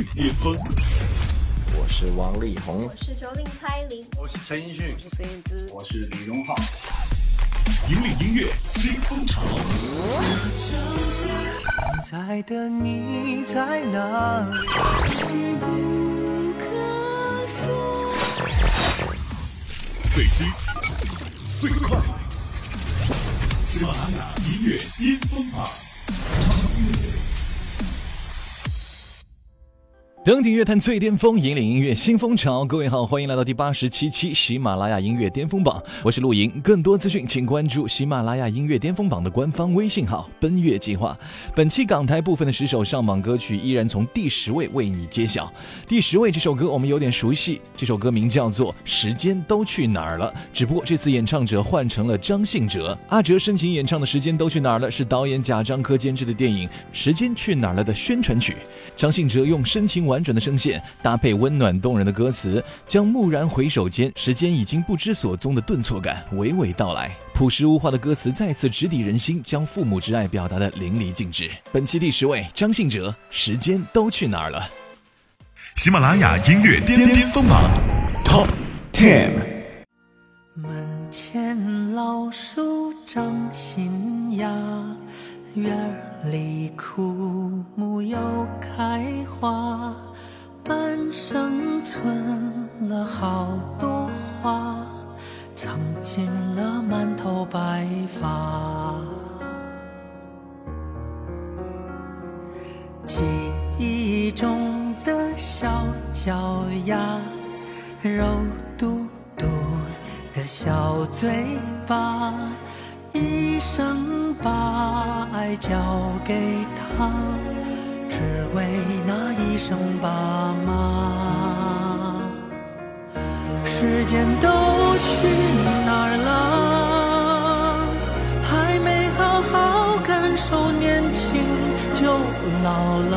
最巅峰。我是王力宏，我是九零蔡琳，我是陈奕迅，我是孙燕姿，我是李荣浩。引领音乐新风潮。在的你在哪里？最新、最快，喜马拉雅音乐巅峰榜。登顶乐坛最巅峰，引领音乐新风潮。各位好，欢迎来到第八十七期喜马拉雅音乐巅峰榜，我是陆莹。更多资讯，请关注喜马拉雅音乐巅峰榜的官方微信号“奔月计划”。本期港台部分的十首上榜歌曲依然从第十位为你揭晓。第十位这首歌我们有点熟悉，这首歌名叫做《时间都去哪儿了》，只不过这次演唱者换成了张信哲。阿哲深情演唱的《时间都去哪儿了》是导演贾樟柯监制的电影《时间去哪儿了》的宣传曲。张信哲用深情婉转的声线搭配温暖动人的歌词，将蓦然回首间，时间已经不知所踪的顿挫感娓娓道来。朴实无华的歌词再次直抵人心，将父母之爱表达的淋漓尽致。本期第十位，张信哲，《时间都去哪儿了》。喜马拉雅音乐巅巅峰榜 Top Ten。门前老树长新芽，院里枯木又开花，半生存了好多话，藏进了满头白发。记忆中的小脚丫，肉嘟嘟的小嘴巴，一生把爱交给他，只为那一声爸妈。时间都去哪儿了？还没好好感受年轻就老了，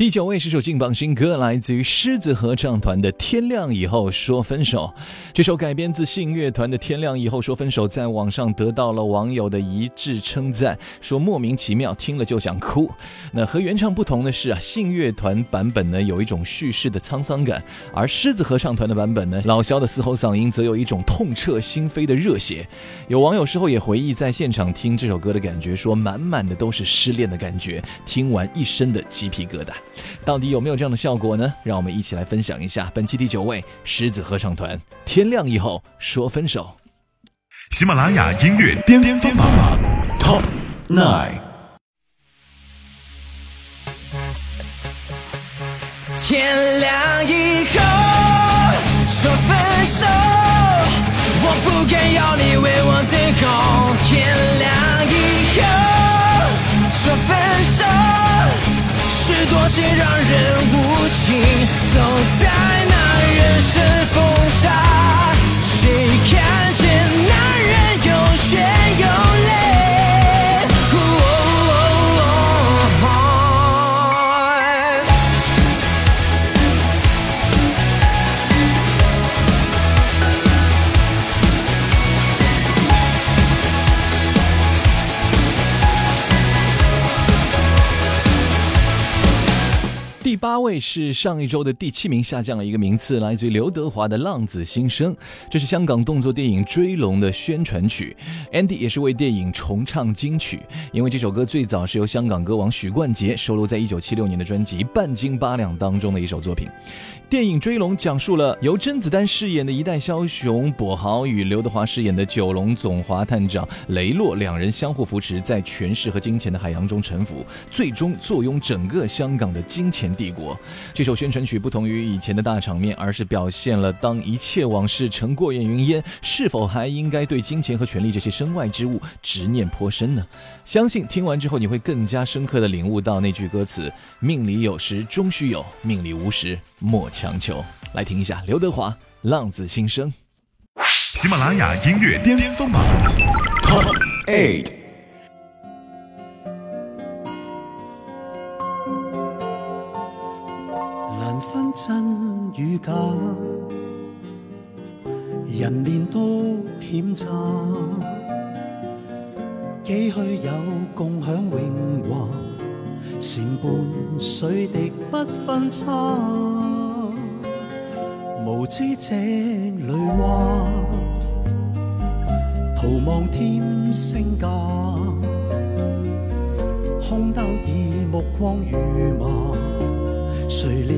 第九位是首劲榜新歌，来自于狮子合唱团的《天亮以后说分手》。这首改编自信乐团的《天亮以后说分手》，在网上得到了网友的一致称赞，说莫名其妙，听了就想哭。那和原唱不同的是啊，信乐团版本呢有一种叙事的沧桑感，而狮子合唱团的版本呢，老肖的嘶吼嗓音则有一种痛彻心扉的热血。有网友事后也回忆在现场听这首歌的感觉，说满满的都是失恋的感觉，听完一身的鸡皮疙瘩。到底有没有这样的效果呢？让我们一起来分享一下。本期第九位，狮子合唱团，《天亮以后说分手》。喜马拉雅音乐巅巅峰榜 Top Nine。天亮以后说分手，我不敢要你为我等候。天亮以后说分手，是多些让人是上一周的第七名，下降了一个名次，来自于刘德华的《浪子心声》，这是香港动作电影《追龙》的宣传曲，Andy 也是为电影重唱金曲，因为这首歌最早是由香港歌王许冠杰收录在一九七六年的专辑《半斤八两》当中的一首作品。电影《追龙》讲述了由甄子丹饰演的一代枭雄跛豪与刘德华饰演的九龙总华探长雷洛两人相互扶持，在权势和金钱的海洋中沉浮，最终坐拥整个香港的金钱帝国》。这首宣传曲不同于以前的大场面，而是表现了当一切往事成过眼云烟，是否还应该对金钱和权力这些身外之物执念颇深呢？相信听完之后，你会更加深刻的领悟到那句歌词：“命里有时终须有，命里无时莫求。”来听一下刘德华《浪子心声》。喜马拉雅音乐巅峰榜 Top Eight。难分真與假，人面都險詐，幾許有共享榮華，成伴水滴不分差。无知這裏話，徒望添身价，空兜以目光如麻。谁料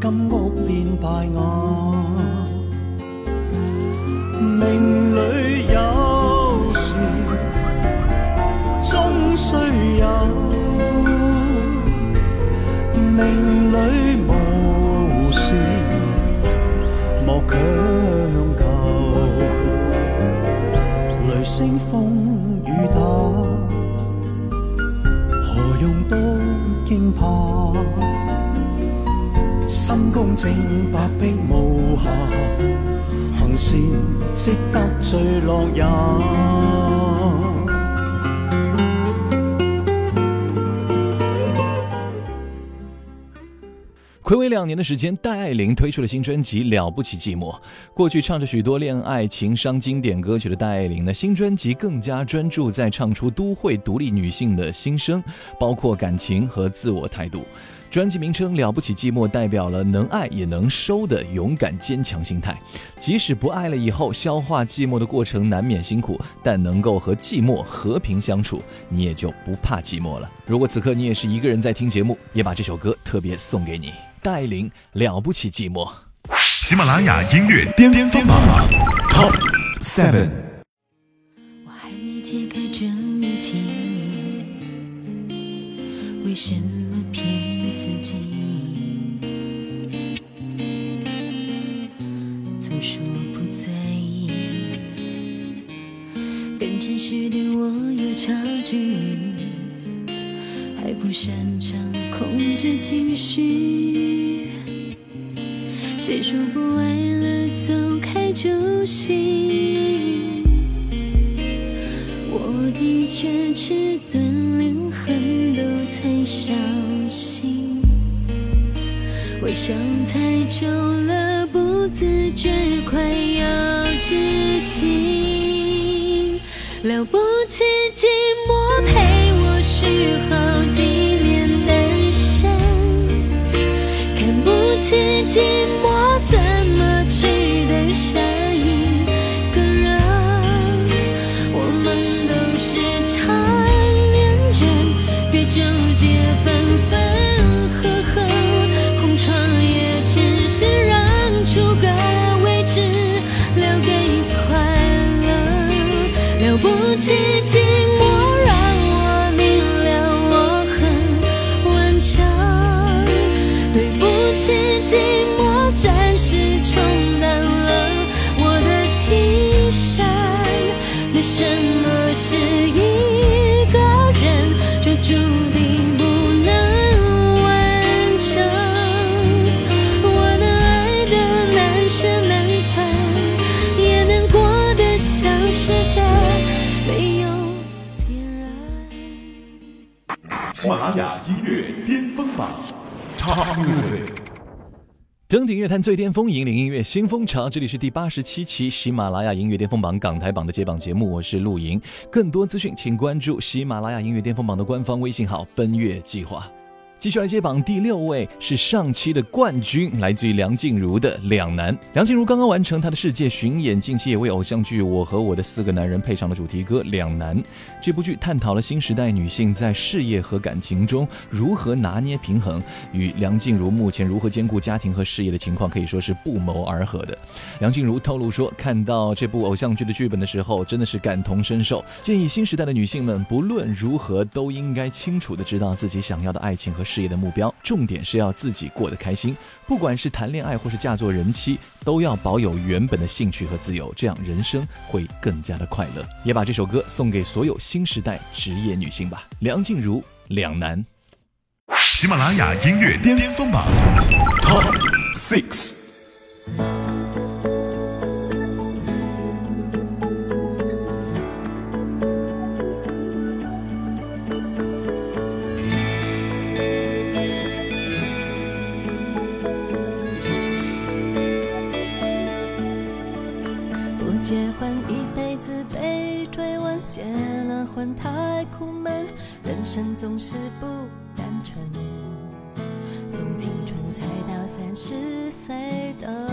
金屋變敗瓦，命里有时终须有，命里公正，白璧無瑕，行善積得最樂也。暌违两年的时间，戴爱玲推出了新专辑《了不起寂寞》。过去唱着许多恋爱情伤经典歌曲的戴爱玲呢，新专辑更加专注在唱出都会独立女性的心声，包括感情和自我态度。专辑名称《了不起寂寞》代表了能爱也能收的勇敢坚强心态。即使不爱了以后，消化寂寞的过程难免辛苦，但能够和寂寞和平相处，你也就不怕寂寞了。如果此刻你也是一个人在听节目，也把这首歌特别送给你。戴爱玲《了不起寂寞》。喜马拉雅音乐巅峰榜 Top Seven。我还没解开这谜题，为什么说不在意，跟真实的我有差距，还不擅长控制情绪。谁说不爱了走开就行？我的确迟钝，连恨都太小心，微笑太久了，不自觉快要窒息。了不起寂寞陪我续好几年单身，看不起寂寞喜马拉雅音乐巅峰榜。Top Music。登顶乐坛最巅峰，引领音乐新风潮。这里是第八十七期喜马拉雅音乐巅峰榜港台榜的解榜节目，我是陆莹。更多资讯请关注喜马拉雅音乐巅峰榜的官方微信号“奔月计划”。继续来接榜，第六位是上期的冠军，来自于梁静茹的《两难》。梁静茹刚刚完成她的世界巡演，近期也为偶像剧《我和我的四个男人》配上了主题歌《两难》。这部剧探讨了新时代女性在事业和感情中如何拿捏平衡，与梁静茹目前如何兼顾家庭和事业的情况可以说是不谋而合的。梁静茹透露说，看到这部偶像剧的剧本的时候，真的是感同身受，建议新时代的女性们不论如何都应该清楚的知道自己想要的爱情和事业的目标，重点是要自己过得开心。不管是谈恋爱或是嫁作人妻，都要保有原本的兴趣和自由，这样人生会更加的快乐。也把这首歌送给所有新时代职业女性吧。梁静茹，两难。喜马拉雅音乐巅峰榜 Top Six。太苦闷，人生总是不单纯。从青春踩到三十岁的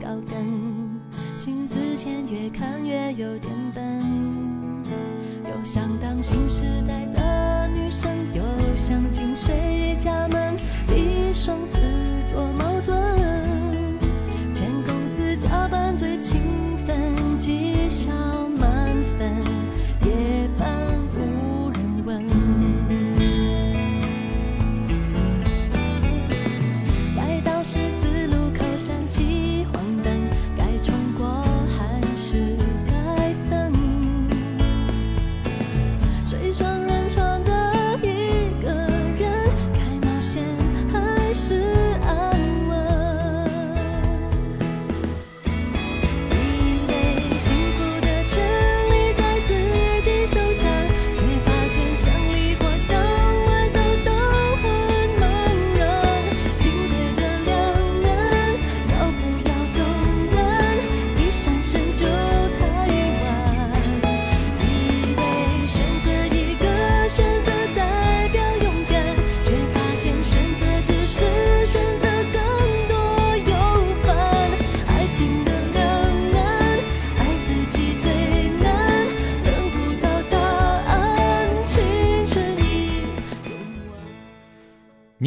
高跟，镜子前越看越有点笨。又想当新时代的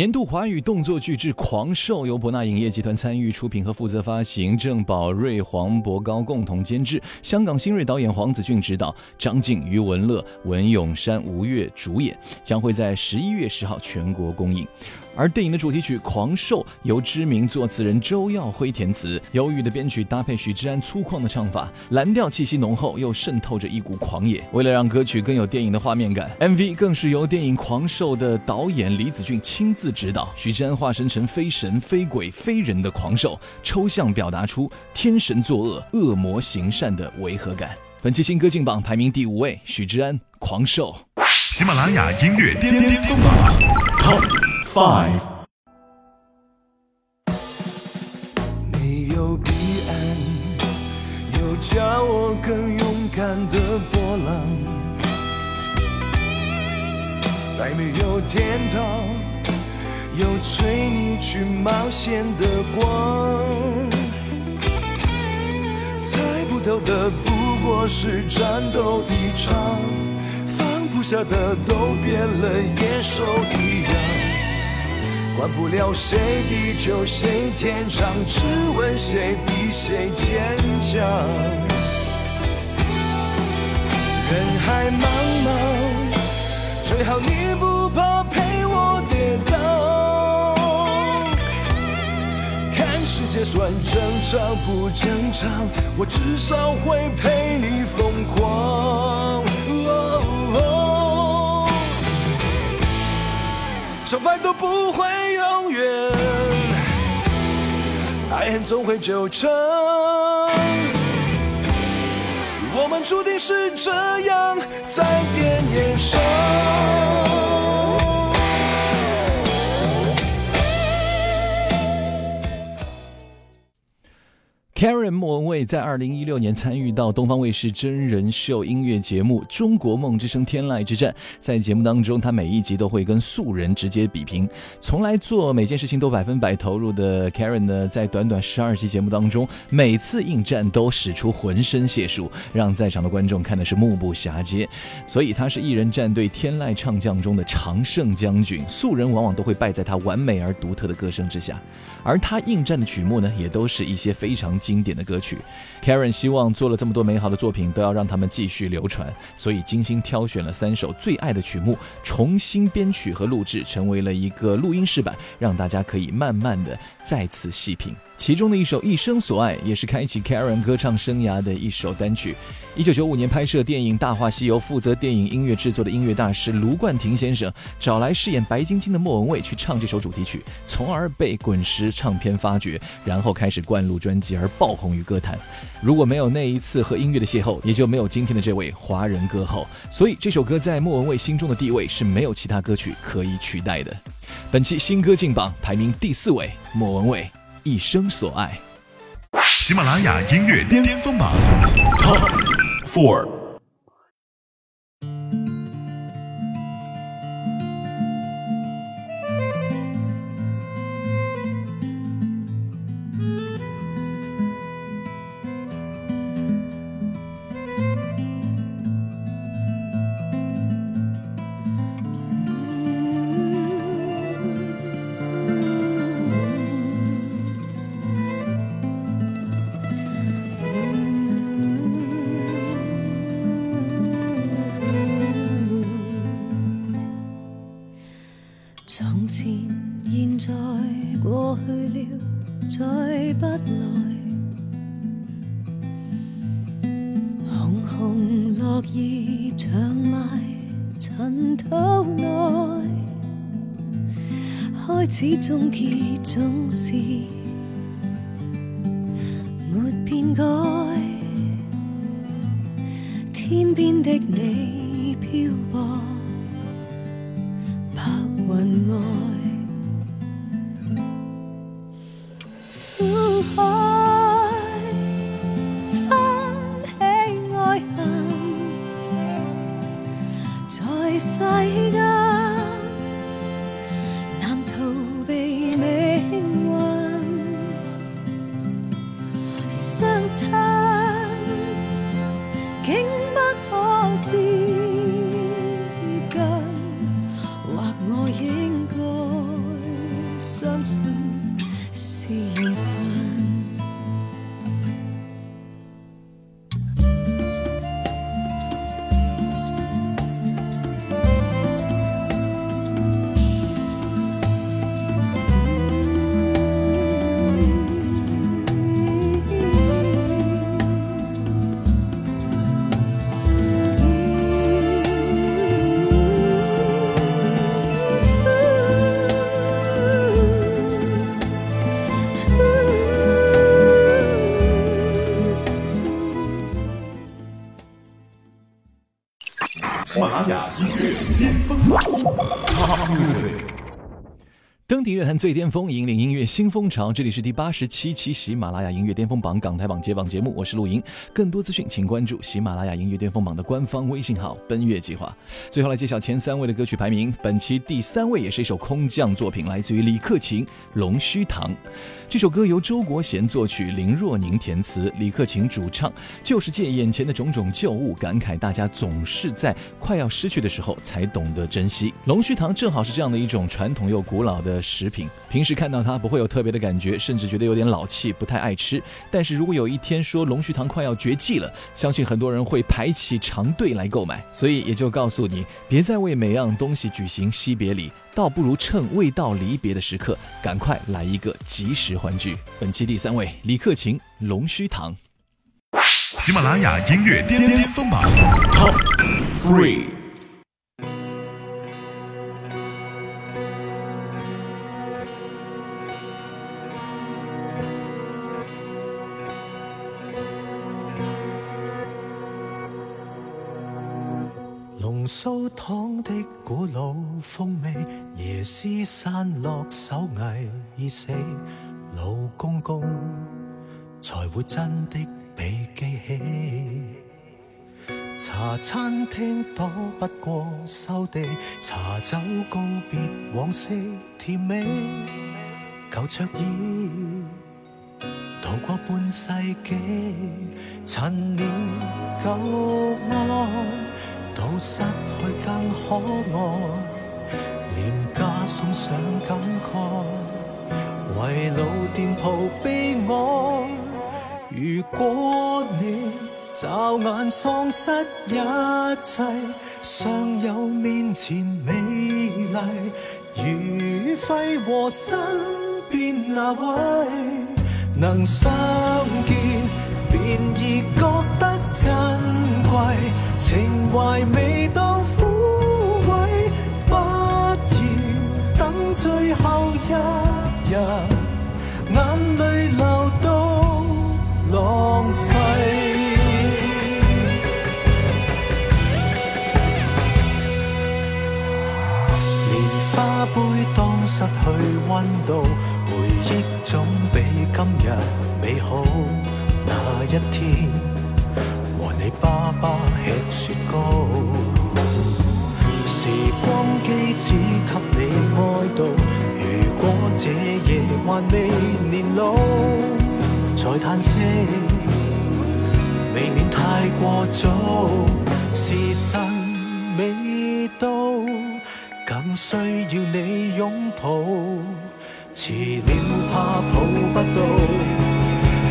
年度华语动作巨制《狂兽》由博纳影业集团参与出品和负责发行，郑宝瑞、黄渤高共同监制，香港新锐导演黄子俊执导，张晋、余文乐、文咏珊、吴越主演，将会在十一月十号全国公映。而电影的主题曲《狂兽》由知名作词人周耀辉填词，忧郁的编曲搭配许志安粗犷的唱法，蓝调气息浓厚，又渗透着一股狂野。为了让歌曲更有电影的画面感，MV 更是由电影《狂兽》的导演李子俊亲自指导，许志安化身成非神、非鬼、非人的狂兽，抽象表达出天神作恶、恶魔行善的违和感。本期新歌劲榜排名第五位，许志安《狂兽》。喜马拉雅音乐巅巅峰榜 Top Five。没有彼岸，有叫我更勇敢的波浪，再没有天堂，有催你去冒险的光。猜不透的不过是战斗一场，放不下的都变了野兽一样。管不了谁地久谁天长，只问谁比谁坚强。人海茫茫，最好你不怕陪我跌倒。看世界算正常不正常，我至少会陪你疯狂。哦哦失败都不会总会纠缠。我们注定是这样，在变年少。Karen 莫文蔚在二零一六年参与到东方卫视真人秀音乐节目《中国梦之声天籁之战》，在节目当中，她每一集都会跟素人直接比拼，从来做每件事情都百分百投入的 Karen 呢，在短短十二期节目当中，每次应战都使出浑身解数，让在场的观众看的是目不暇接。所以她是艺人战队天籁唱将中的常胜将军，素人往往都会败在她完美而独特的歌声之下。而她应战的曲目呢，也都是一些非常经经典的歌曲。Karen 希望做了这么多美好的作品，都要让他们继续流传，所以精心挑选了三首最爱的曲目，重新编曲和录制，成为了一个录音室版，让大家可以慢慢的再次细品。其中的一首《一生所爱》也是开启 Karen 歌唱生涯的一首单曲。一九九五年拍摄电影《大话西游》，负责电影音乐制作的音乐大师卢冠廷先生找来饰演白晶晶的莫文蔚去唱这首主题曲，从而被滚石唱片发掘，然后开始灌录专辑而爆红于歌坛。如果没有那一次和音乐的邂逅，也就没有今天的这位华人歌后。所以这首歌在莫文蔚心中的地位是没有其他歌曲可以取代的。本期新歌劲榜排名第四位，莫文蔚。一生所爱，喜马拉雅音乐巅峰榜 Top Four。始终结总是没变改，天边的你漂泊，白云外。雅音乐坛最巅峰，引领音乐新风潮。这里是第八十七期喜马拉雅音乐巅峰榜港台榜揭榜节目，我是陆莹。更多资讯，请关注喜马拉雅音乐巅峰榜的官方微信号“奔月计划”。最后来揭晓前三位的歌曲排名。本期第三位也是一首空降作品，来自于李克勤《龙须糖》。这首歌由周国贤作曲，林若宁填词，李克勤主唱。就是借眼前的种种旧物，感慨大家总是在快要失去的时候才懂得珍惜。龙须糖正好是这样的一种传统又古老的。食食品平时看到它不会有特别的感觉，甚至觉得有点老气，不太爱吃。但是如果有一天说龙须糖快要绝迹了，相信很多人会排起长队来购买。所以也就告诉你，别再为每样东西举行惜别礼，倒不如趁未到离别的时刻，赶快来一个及时欢聚。本期第三位，李克勤《龙须糖》。喜马拉雅音乐巅巅峰榜 Top Three。糖的古老风味，椰丝散落手艺已死，老公公才会真的被记起。茶餐厅躲不过收地，茶酒告别往昔甜美，旧桌椅度过半世纪，陈年旧爱。都失去更可爱，廉价送上感慨，为老店铺悲哀，如果你骤眼喪失一切，尚有面前美麗，如揮和身邊那位能相見，便已覺得真。情懷未到枯萎，不要等最後一日，眼淚流到浪費。連花杯當失去溫度，回憶總比今日美好。那一天你爸爸吃雪糕，时光機只給你爱到。如果這夜還未年老，再嘆息，未免太過早。時辰未到。更需要你擁抱，遲了怕抱不到，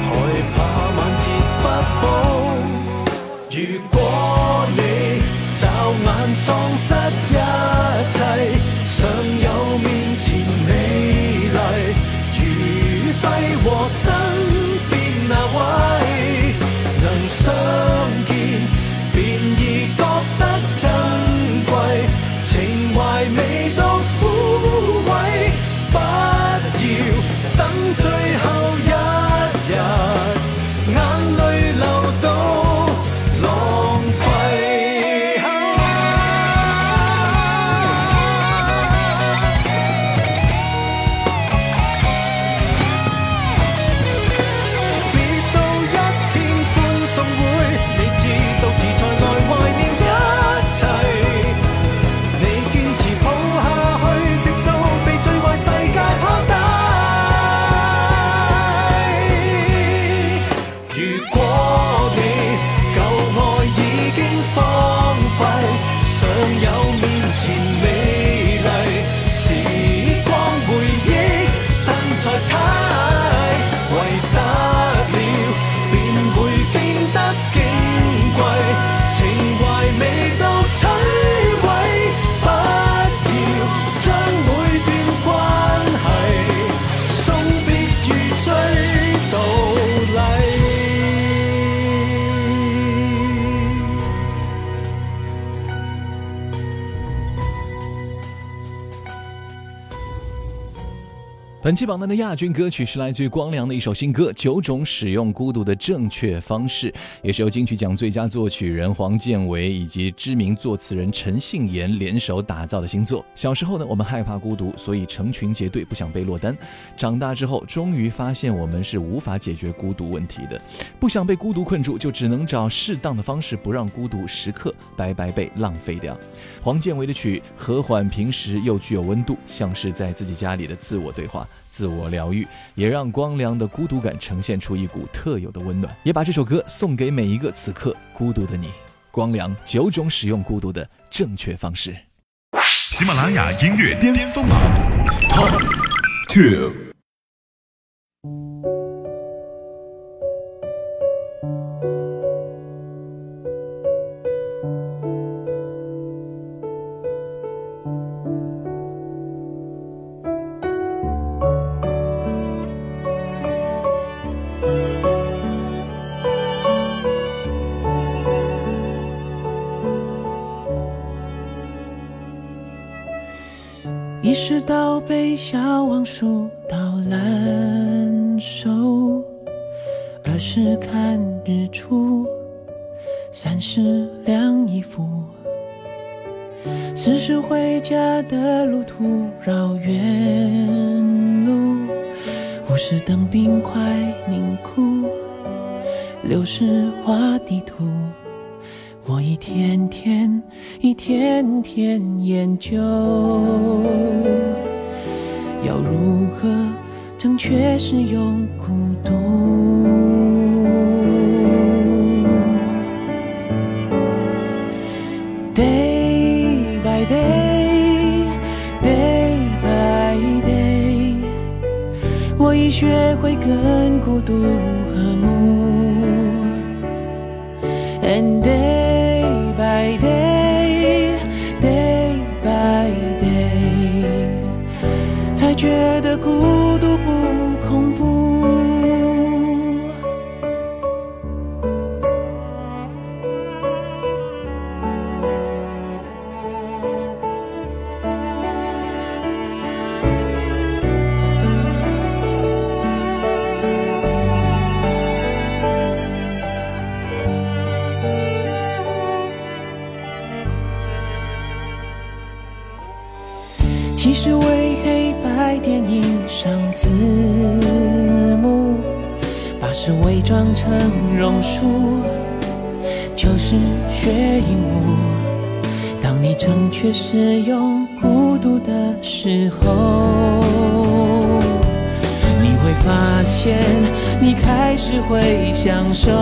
害怕晚節不保。如果你骤眼丧失一切，尚有面前美丽，如揮和身。本期榜单的亚军歌曲是来自于光良的一首新歌《九种使用孤独的正确方式》，也是由金曲奖最佳作曲人黄建为以及知名作词人陈信妍联手打造的新作。小时候呢，我们害怕孤独，所以成群结队，不想被落单。长大之后，终于发现我们是无法解决孤独问题的，不想被孤独困住，就只能找适当的方式，不让孤独时刻白白被浪费掉。黄建为的曲和缓平实又具有温度，像是在自己家里的自我对话。自我疗愈，也让光良的孤独感呈现出一股特有的温暖，也把这首歌送给每一个此刻孤独的你。光良九种使用孤独的正确方式。喜马拉雅音乐巅峰榜 Top Two。只是回家的路途绕远路，五是等冰块凝固，六是画地图。我一天天，一天天研究，要如何正确使用孤独。更孤独。是为黑白电影上字幕，把诗伪装成榕树，就是血鹦鹉。当你正确使用孤独的时候，你会发现你开始会享受。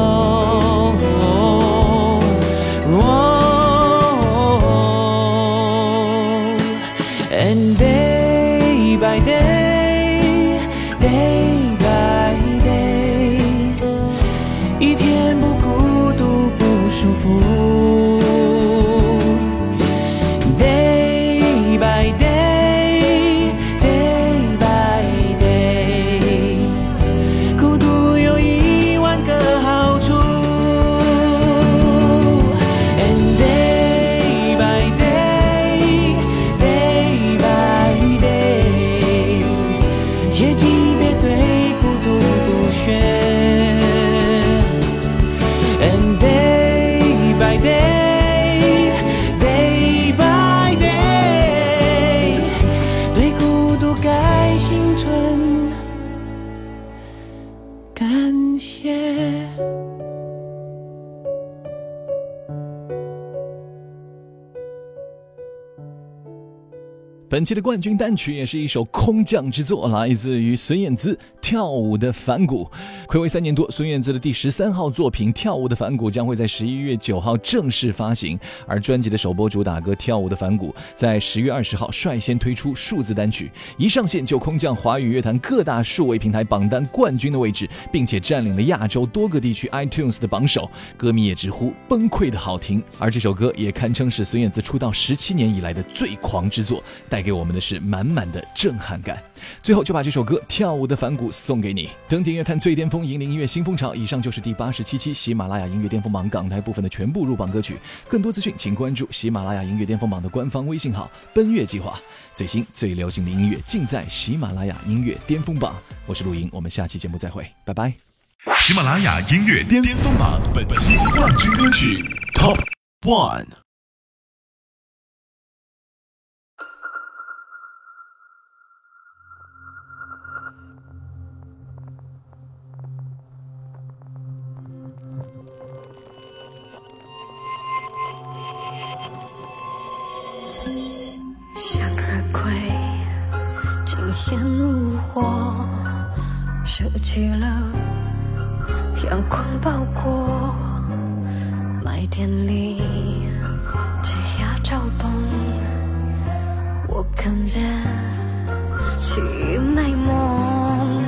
本期的冠军单曲也是一首空降之作，来自于孙燕姿《跳舞的反骨》。暌违三年多，孙燕姿的第十三号作品《跳舞的反骨》将会在十一月九号正式发行，而专辑的首播主打歌《跳舞的反骨》在十月二十号率先推出数字单曲，一上线就空降华语乐坛各大数位平台榜单冠军的位置，并且占领了亚洲多个地区 iTunes 的榜首，歌迷也直呼崩溃的好听。而这首歌也堪称是孙燕姿出道十七年以来的最狂之作，带带给我们的是满满的震撼感。最后就把这首歌《跳舞的反骨》送给你。登顶乐坛最巅峰，引领音乐新风潮。以上就是第八十七期喜马拉雅音乐巅峰榜港台部分的全部入榜歌曲。更多资讯，请关注喜马拉雅音乐巅峰榜的官方微信号“奔月计划”。最新最流行的音乐尽在喜马拉雅音乐巅峰榜。我是陆莹，我们下期节目再会，拜拜。喜马拉雅音乐巅峰榜本期冠军歌曲 Top One。天如火，收起了阳光包裹，麦田里枝桠跳动，我看见记忆美梦。